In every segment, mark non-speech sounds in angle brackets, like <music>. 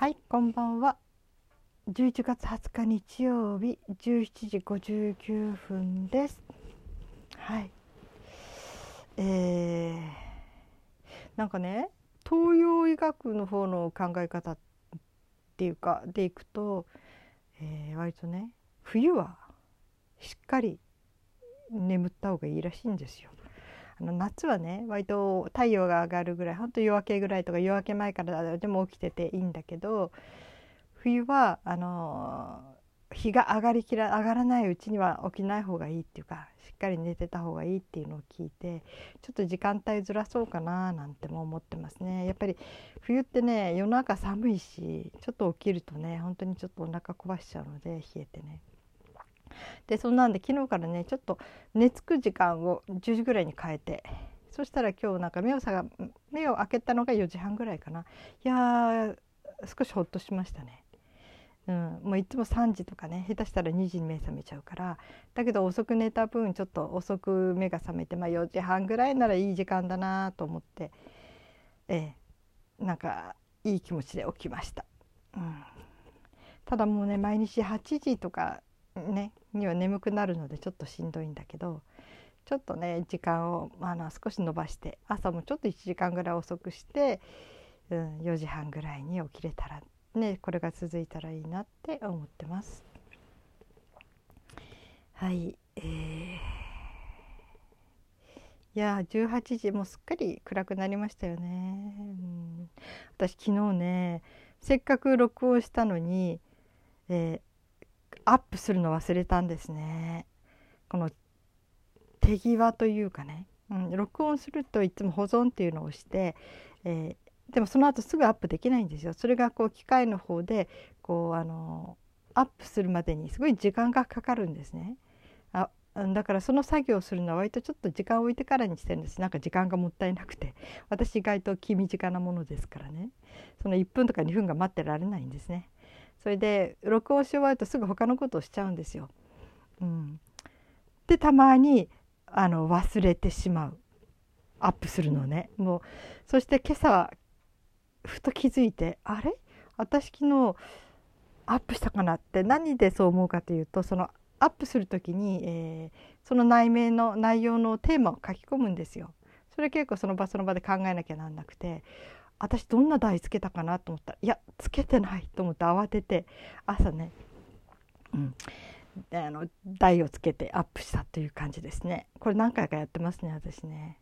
はいこんばんは。11月20日日曜日17時59分です。はい。えー、なんかね東洋医学の方の考え方っていうかでいくと、えー、割とね冬はしっかり眠った方がいいらしいんですよ。あの夏はね割と太陽が上がるぐらいほんと夜明けぐらいとか夜明け前からでも起きてていいんだけど冬はあの日が上がりきら上がらないうちには起きない方がいいっていうかしっかり寝てた方がいいっていうのを聞いてちょっと時間帯ずらそうかななんても思ってますね。やっぱり冬ってね夜中寒いしちょっと起きるとね本当にちょっとお腹壊しちゃうので冷えてね。でそんなんで昨日からねちょっと寝つく時間を10時ぐらいに変えてそしたら今日なんか目をさが目を開けたのが4時半ぐらいかないや少しほっとしましたね。うん、もういつも3時とかね下手したら2時に目覚めちゃうからだけど遅く寝た分ちょっと遅く目が覚めて、まあ、4時半ぐらいならいい時間だなと思って、ええ、なんかいい気持ちで起きました。うん、ただもうね毎日8時とかねには眠くなるのでちょっとしんどいんだけどちょっとね時間をあの少し延ばして朝もちょっと1時間ぐらい遅くして、うん、4時半ぐらいに起きれたらねこれが続いたらいいなって思ってます。はい、えー、いや18時もうすっかり暗くなりましたよね。うん、私昨日ねせっかく録音したのに、えーアップするの忘れたんですね。この手際というかね、うん、録音するといつも保存っていうのをして、えー、でもその後すぐアップできないんですよ。それがこう機械の方でこうあのアップするまでにすごい時間がかかるんですね。あだからその作業をするのは割とちょっと時間を置いてからにしてるんですなんか時間がもったいなくて私意外と気短なものですからねその1分とか2分が待ってられないんですねそれで録音し終わるとすぐ他のことをしちゃうんですよ。うん、でたまにあの忘れてしまうアップするのねもうそして今朝はふと気づいてあれ？私昨日アップしたかなって何でそう思うかというとそのアップする時に、えー、その内面の内容のテーマを書き込むんですよ。それ結構その場その場で考えなきゃなんなくて私どんな台つけたかなと思った。らいやつけてないと思って慌てて朝ね、うん、であの台をつけてアップしたという感じですね。これ何回かやってますね私ね。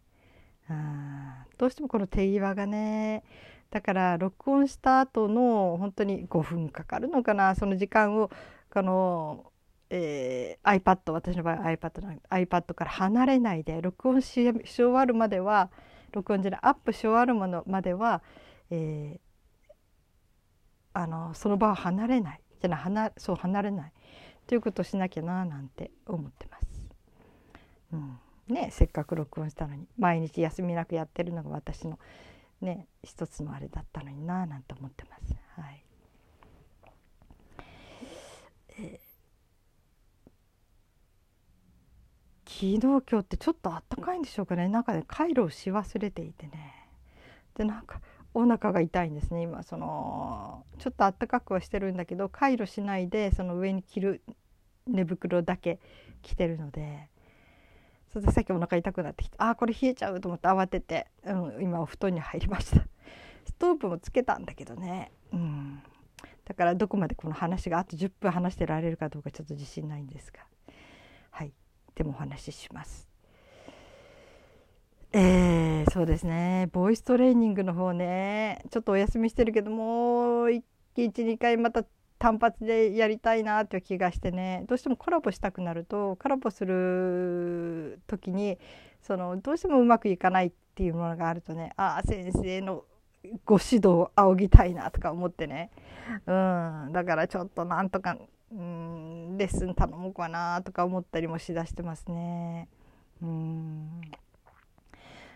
あどうしてもこの手際がねだから録音した後の本当に5分かかるのかなその時間をこの、えー、iPad 私の場合 iPad の iPad から離れないで録音し終わるまでは録音じゃないアップし終わるものまでは、えー、あのその場を離れないじゃない離そう離れないということをしなきゃななんて思ってます。うんね、せっかく録音したのに毎日休みなくやってるのが私のね一つのあれだったのにななんて思ってます。はいえー昨日今日ってちょっとあったかいんでしょうかね。なんかねカイロをし忘れていてね。でなんかお腹が痛いんですね。今そのちょっとあったかくはしてるんだけどカイロしないでその上に着る寝袋だけ着てるので。それでさっきお腹痛くなってきてああこれ冷えちゃうと思って慌てて、うん、今お布団に入りました。ストーブもつけたんだけどね。うん。だからどこまでこの話があと10分話してられるかどうかちょっと自信ないんですが。はい。でもお話しします。えー、そうですね。ボイストレーニングの方ね。ちょっとお休みしてるけどもう12回また単発でやりたいなという気がしてね。どうしてもコラボしたくなるとコラボする時にそのどうしてもうまくいかないっていうものがあるとねああ先生のご指導を仰ぎたいなとか思ってね。うん。だからちょっとなんとかうんレッスン頼もうかなとか思ったりもしだしてますね。うん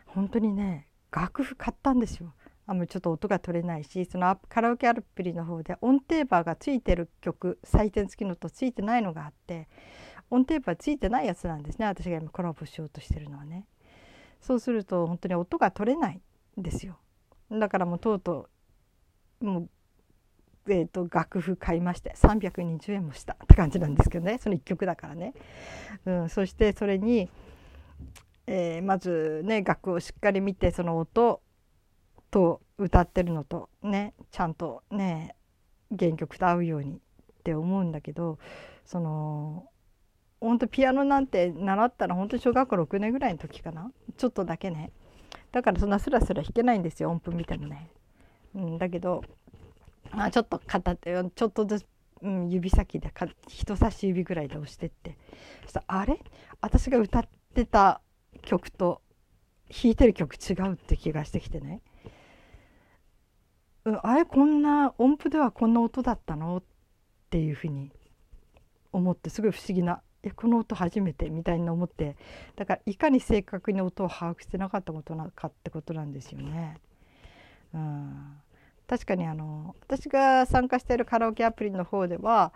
本当にね楽譜買ったんですよ。あもうちょっと音が取れないしそのカラオケアプリの方で音程バーがついてる曲採点付きのとついてないのがあって音程バーついてないやつなんですね私が今コラボしようとしてるのはね。そうすると本当に音が取れないんですよ。だからもうとうとうもうえーと、楽譜買いまして320円もしたって感じなんですけどねその1曲だからね。うん、そしてそれに、えー、まずね楽をしっかり見てその音と歌ってるのとねちゃんとね原曲と合うようにって思うんだけどその本当ピアノなんて習ったら本当小学校6年ぐらいの時かなちょっとだけねだからそんなスラスラ弾けないんですよ音符見てもね。うん、だけどまあちょっと片手ちょっとずつ、うん、指先でか人差し指ぐらいで押してって。そしたらあれ？私が歌ってた曲と弾いてる曲違うって気がしてきてね、うん、あれこんな音符ではこんな音だったの？っていうふうに思ってすごい不思議ないやこの音初めてみたいに思って。だからいかに正確に音を把握してなかったことなかってことなんですよね。うん、確かにあの私が参加しているカラオケアプリの方では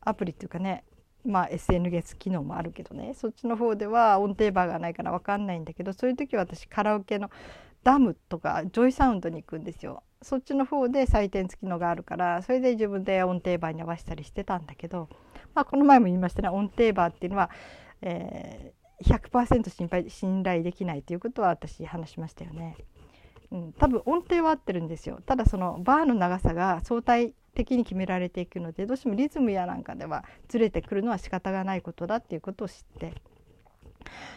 アプリっていうかねまあ SNS 機能もあるけどねそっちの方では音程バーがないから分かんないんだけどそういう時は私カラオケのダムとか JOYSOUND に行くんですよ。そっちの方で採点付きのがあるからそれで自分で音程バーに合わせたりしてたんだけどまあ、この前も言いましたね音程バーっていうのは、えー、100%信頼信頼できないということは私話しましたよね。うん、多分音程は合ってるんですよ。ただそのバーの長さが相対的に決められていくのでどうしてもリズムやなんかではずれてくるのは仕方がないことだっていうことを知って。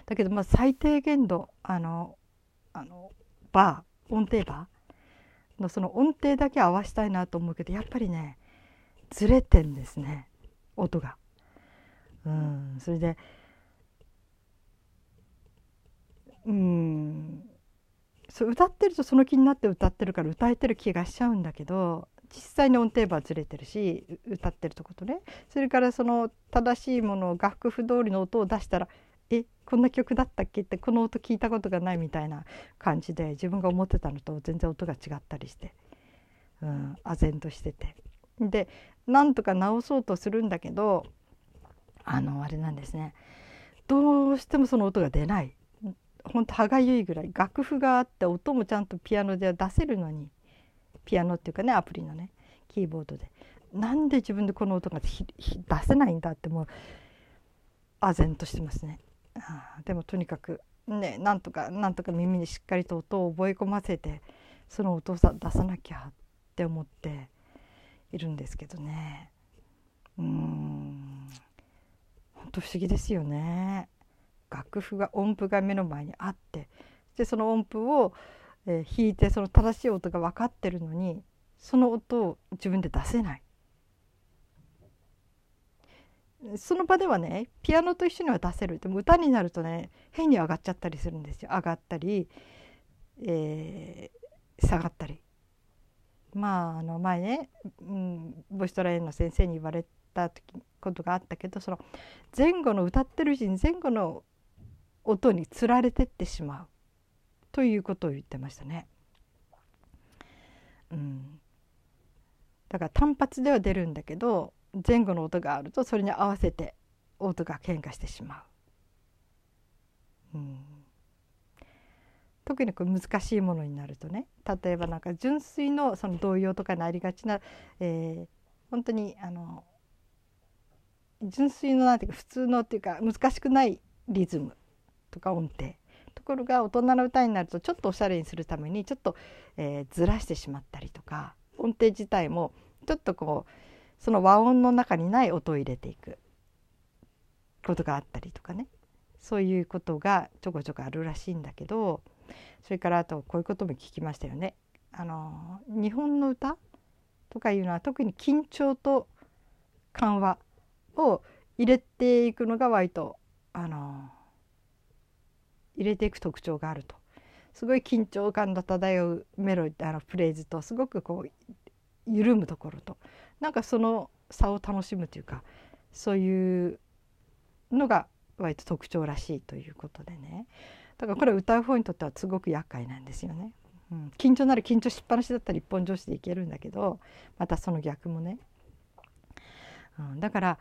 だけどまあ最低限度あのあのバー音程バーのその音程だけ合わせたいなと思うけどやっぱりねずれてんですね。音が。うん。それでうん。そう歌ってるとその気になって歌ってるから歌えてる気がしちゃうんだけど実際に音程はずれてるし歌ってるとことね。それからその正しいものを楽譜通りの音を出したらえこんな曲だったっけ？ってこの音聞いたことがないみたいな感じで自分が思ってたのと全然音が違ったりして、うん、唖然としてて。でなんとか直そうとするんだけどあのあれなんですね。どうしてもその音が出ない。ほんと歯がゆいぐらい楽譜があって音もちゃんとピアノでは出せるのにピアノっていうかねアプリのねキーボードで。なんで自分でこの音が出せないんだってもう唖然としてますね。でもとにかくねなんとかなんとか耳にしっかりと音を覚え込ませてその音を出さなきゃって思っているんですけどね。うん。本当不思議ですよね。楽譜が音符が目の前にあってでその音符を、えー、弾いてその正しい音が分かってるのにその音を自分で出せない。その場ではねピアノと一緒には出せる。でも歌になるとね変に上がっちゃったりするんですよ。上がったり、えー、下がったり。まああの前ね、うん、ボイストラインの先生に言われた時ことがあったけどその前後の歌ってるうちに前後の音につられてってしまうということを言ってましたね。うん、だから単発では出るんだけど前後の音があるとそれに合わせて音が変化してしまう。うん特にこう難しいものになるとね例えばなんか純粋のその童謡とかになりがちな、えー、本当にあの純粋のなんていうか普通のっていうか難しくないリズムとか音程ところが大人の歌になるとちょっとおしゃれにするためにちょっと、えー、ずらしてしまったりとか音程自体もちょっとこうその和音の中にない音を入れていくことがあったりとかねそういうことがちょこちょこあるらしいんだけどそれからあとこういうことも聞きましたよね。あの日本の歌とかいうのは特に緊張と緩和を入れていくのが割とあの入れていく特徴があると。すごい緊張感の漂うメロディあのフレーズとすごくこう緩むところと。なんかその差を楽しむというかそういうのが割と特徴らしいということでね。だからこれ歌う方にとってはすごく厄介なんですよね。うん、緊張なら緊張しっぱなしだったら一本上司でいけるんだけどまたその逆もね、うん、だから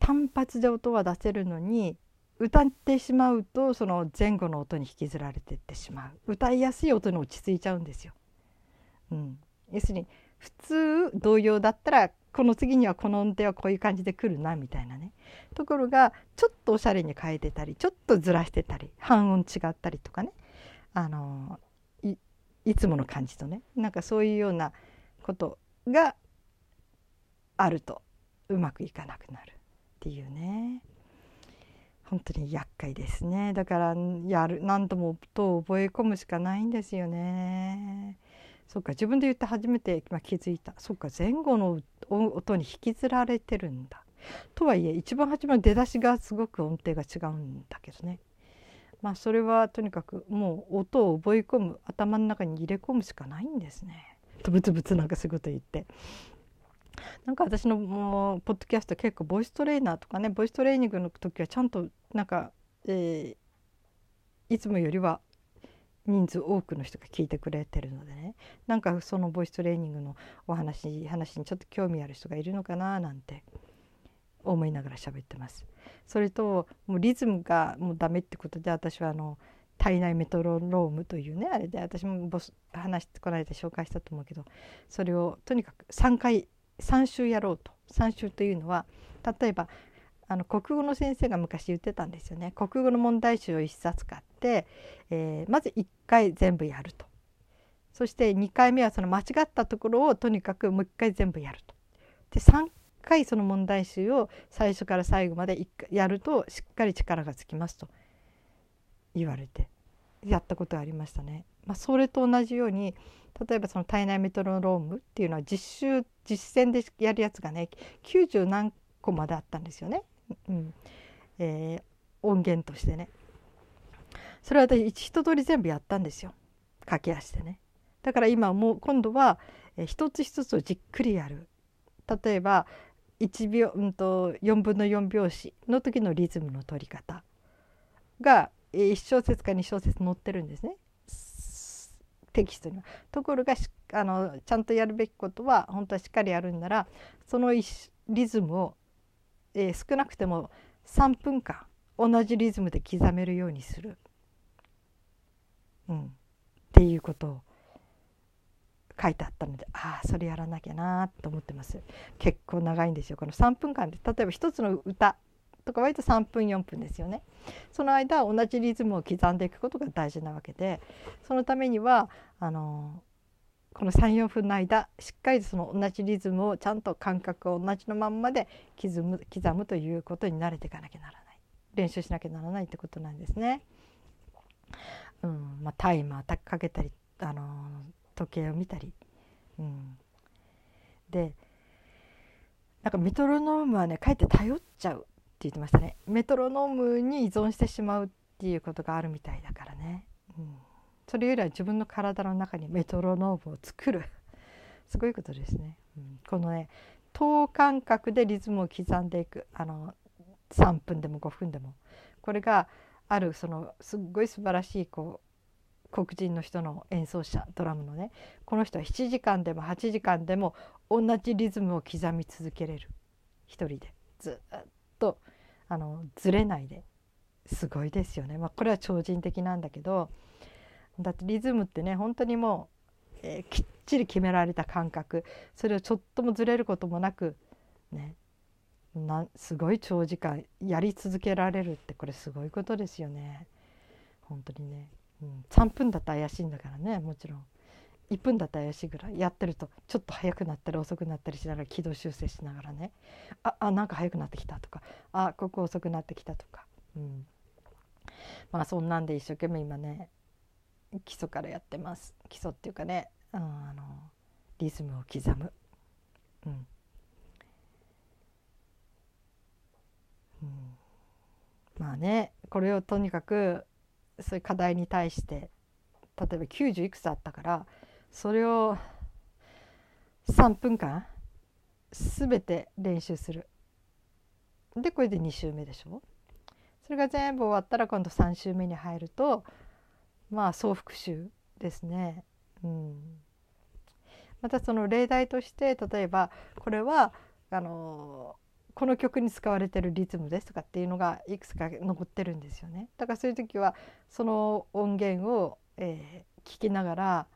単発で音は出せるのに歌ってしまうとその前後の音に引きずられてってしまう。歌いやすい音に落ち着いちゃうんですよ。うん、要するに普通童謡だったらこの次にはこの音程はこういう感じで来るなみたいなね。ところがちょっとおしゃれに変えてたりちょっとずらしてたり半音違ったりとかね。あのいつもの感じとね。なんかそういうようなことがあるとうまくいかなくなるっていうね。本当に厄介ですね。だからやる何度も音を覚え込むしかないんですよね。そうか自分で言って初めて、まあ、気づいた。そうか前後の音に引きずられてるんだ。とはいえ一番初めの出だしがすごく音程が違うんだけどね。まあそれはとにかくもう音を覚え込む頭の中に入れ込むしかないんですね。と。ブツブツなんかそういうこと言って。なんか私のもうポッドキャスト結構ボイストレーナーとかねボイストレーニングの時はちゃんとなんか、えー、いつもよりは人数多くの人が聞いてくれてるのでねなんかそのボイストレーニングのお話話にちょっと興味ある人がいるのかななんて思いながら喋ってます。それともうリズムがもうダメってことで私はあの体内メトロノームというねあれで私もボス話してこないで紹介したと思うけどそれをとにかく3回3週やろうと。3週というのは例えばあの国語の先生が昔言ってたんですよね。国語の問題集を1冊買って、えー、まず1回全部やると。そして2回目はその間違ったところをとにかくもう1回全部やると。で3回その問題集を最初から最後までやるとしっかり力がつきますと言われてやったことがありましたね。まあ、それと同じように例えばその体内メトロノームっていうのは実習実践でやるやつがね90何個まであったんですよね、うんえー、音源としてね。それは私一通り全部やったんですよ駆け足でね。だから今もう今度は、一つ一つをじっくりやる。例えば1秒、うんと、4分の4拍子の時のリズムの取り方が1小節か2小節載ってるんですねテキストには。ところがあのちゃんとやるべきことは本当はしっかりやるんならそのリズムを、えー、少なくても3分間同じリズムで刻めるようにする、うん、っていうことを書いてあったのでああそれやらなきゃなと思ってます。結構長いんですよ。この3分間で例えば一つの歌とか割と3分4分ですよね。その間同じリズムを刻んでいくことが大事なわけでそのためにはあのこの34分の間しっかりその同じリズムをちゃんと感覚を同じのまんまで刻む刻むということに慣れていかなきゃならない練習しなきゃならないってことなんですね。うんまあ、タイマーかけたりあの時計を見たり、うん、でなんかメトロノームはねかえって頼っちゃう言ってましたね。メトロノームに依存してしまうっていうことがあるみたいだからね、うん、それよりは自分の体の中にメトロノームを作る。<laughs> すごいことですね、うん、このね等間隔でリズムを刻んでいく。あの3分でも5分でも。これがあるそのすっごい素晴らしいこう黒人の人の演奏者ドラムのね。この人は7時間でも8時間でも同じリズムを刻み続けれる。一人で。ずっとあのずれないで。すごいですよね、まあ、これは超人的なんだけどだってリズムってね本当にもう、えー、きっちり決められた感覚。それをちょっともずれることもなくねなすごい長時間やり続けられるってこれすごいことですよね。本当にね、うん、3分だったら怪しいんだからねもちろん。1分だったら怪しいぐらいやってるとちょっと速くなったり遅くなったりしながら軌道修正しながらね。ああなんか速くなってきたとか。あここ遅くなってきたとか、うん、まあそんなんで一生懸命今ね基礎からやってます。基礎っていうかね、うん、あのリズムを刻む、うん、まあねこれをとにかくそういう課題に対して例えば90いくつあったからそれを3分間全て練習するでこれで2週目でしょ？それが全部終わったら今度3週目に入るとまあ総復習ですね。うん、またその例題として例えばこれはあのこの曲に使われてるリズムですとかっていうのがいくつか残ってるんですよね。だからそういう時はその音源を、えー、聞きながら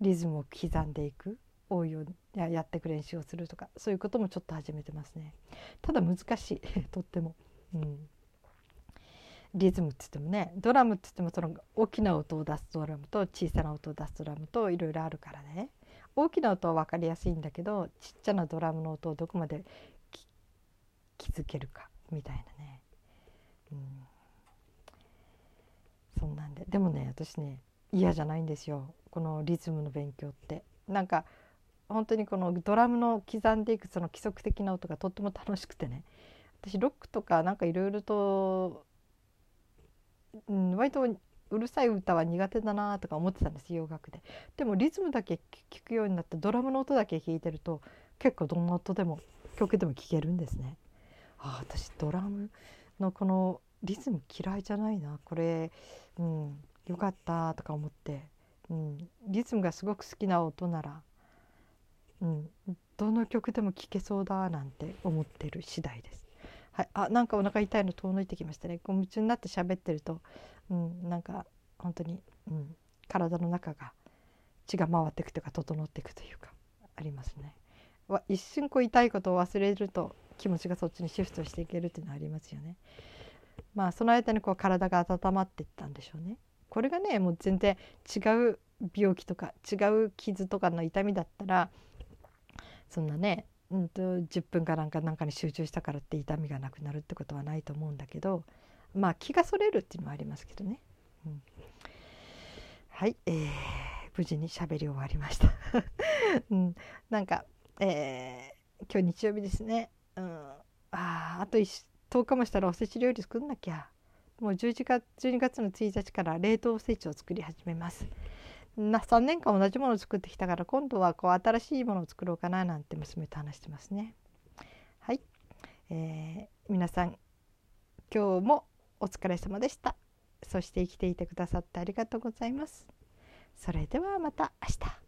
リズムを刻んでいく多いようにややってく練習をするとかそういうこともちょっと始めてますね。ただ難しい <laughs> とっても、うん、リズムって言ってもねドラムって言ってもその大きな音を出すドラムと小さな音を出すドラムといろいろあるからね。大きな音は分かりやすいんだけどちっちゃなドラムの音をどこまで気づけるかみたいなね、うん、そんなんで。でもね私ね嫌じゃないんですよ。このリズムの勉強って。なんか本当にこのドラムの刻んでいくその規則的な音がとっても楽しくてね。私ロックとかなんかいろいろと、うん、割とうるさい歌は苦手だなとか思ってたんです洋楽で。でもリズムだけ聴くようになってドラムの音だけ聴いてると結構どんな音でも曲でも聴けるんですね。あ私ドラムのこのリズム嫌いじゃないな。これ、うん、よかったとか思って、うん、リズムがすごく好きな音なら、うん、どの曲でも聴けそうだなんて思ってる次第です。はい、あなんかお腹痛いの遠のいてきましたね。こう夢中になって喋ってると、うん、なんか本当に、うん、体の中が血が回っていくというか整っていくというかありますね。一瞬こう痛いことを忘れると気持ちがそっちにシフトしていけるっていうのはありますよね。まあその間にこう体が温まっていったんでしょうね。これがねもう全然違う病気とか違う傷とかの痛みだったらそんなね、うんと、10分かなんかなんかに集中したからって痛みがなくなるってことはないと思うんだけどまあ気がそれるっていうのはありますけどね。うん、はい、えー、無事に喋り終わりました、<laughs> うん、なんか、えー、今日日曜日ですね、うん、ああと10日もしたらおせち料理作んなきゃ。もう11月12月の1日から冷凍おせちを作り始めます。な3年間同じものを作ってきたから今度はこう新しいものを作ろうかななんて娘と話してますね。はい、えー、皆さん今日もお疲れ様でした。そして生きていてくださってありがとうございます。それではまた明日。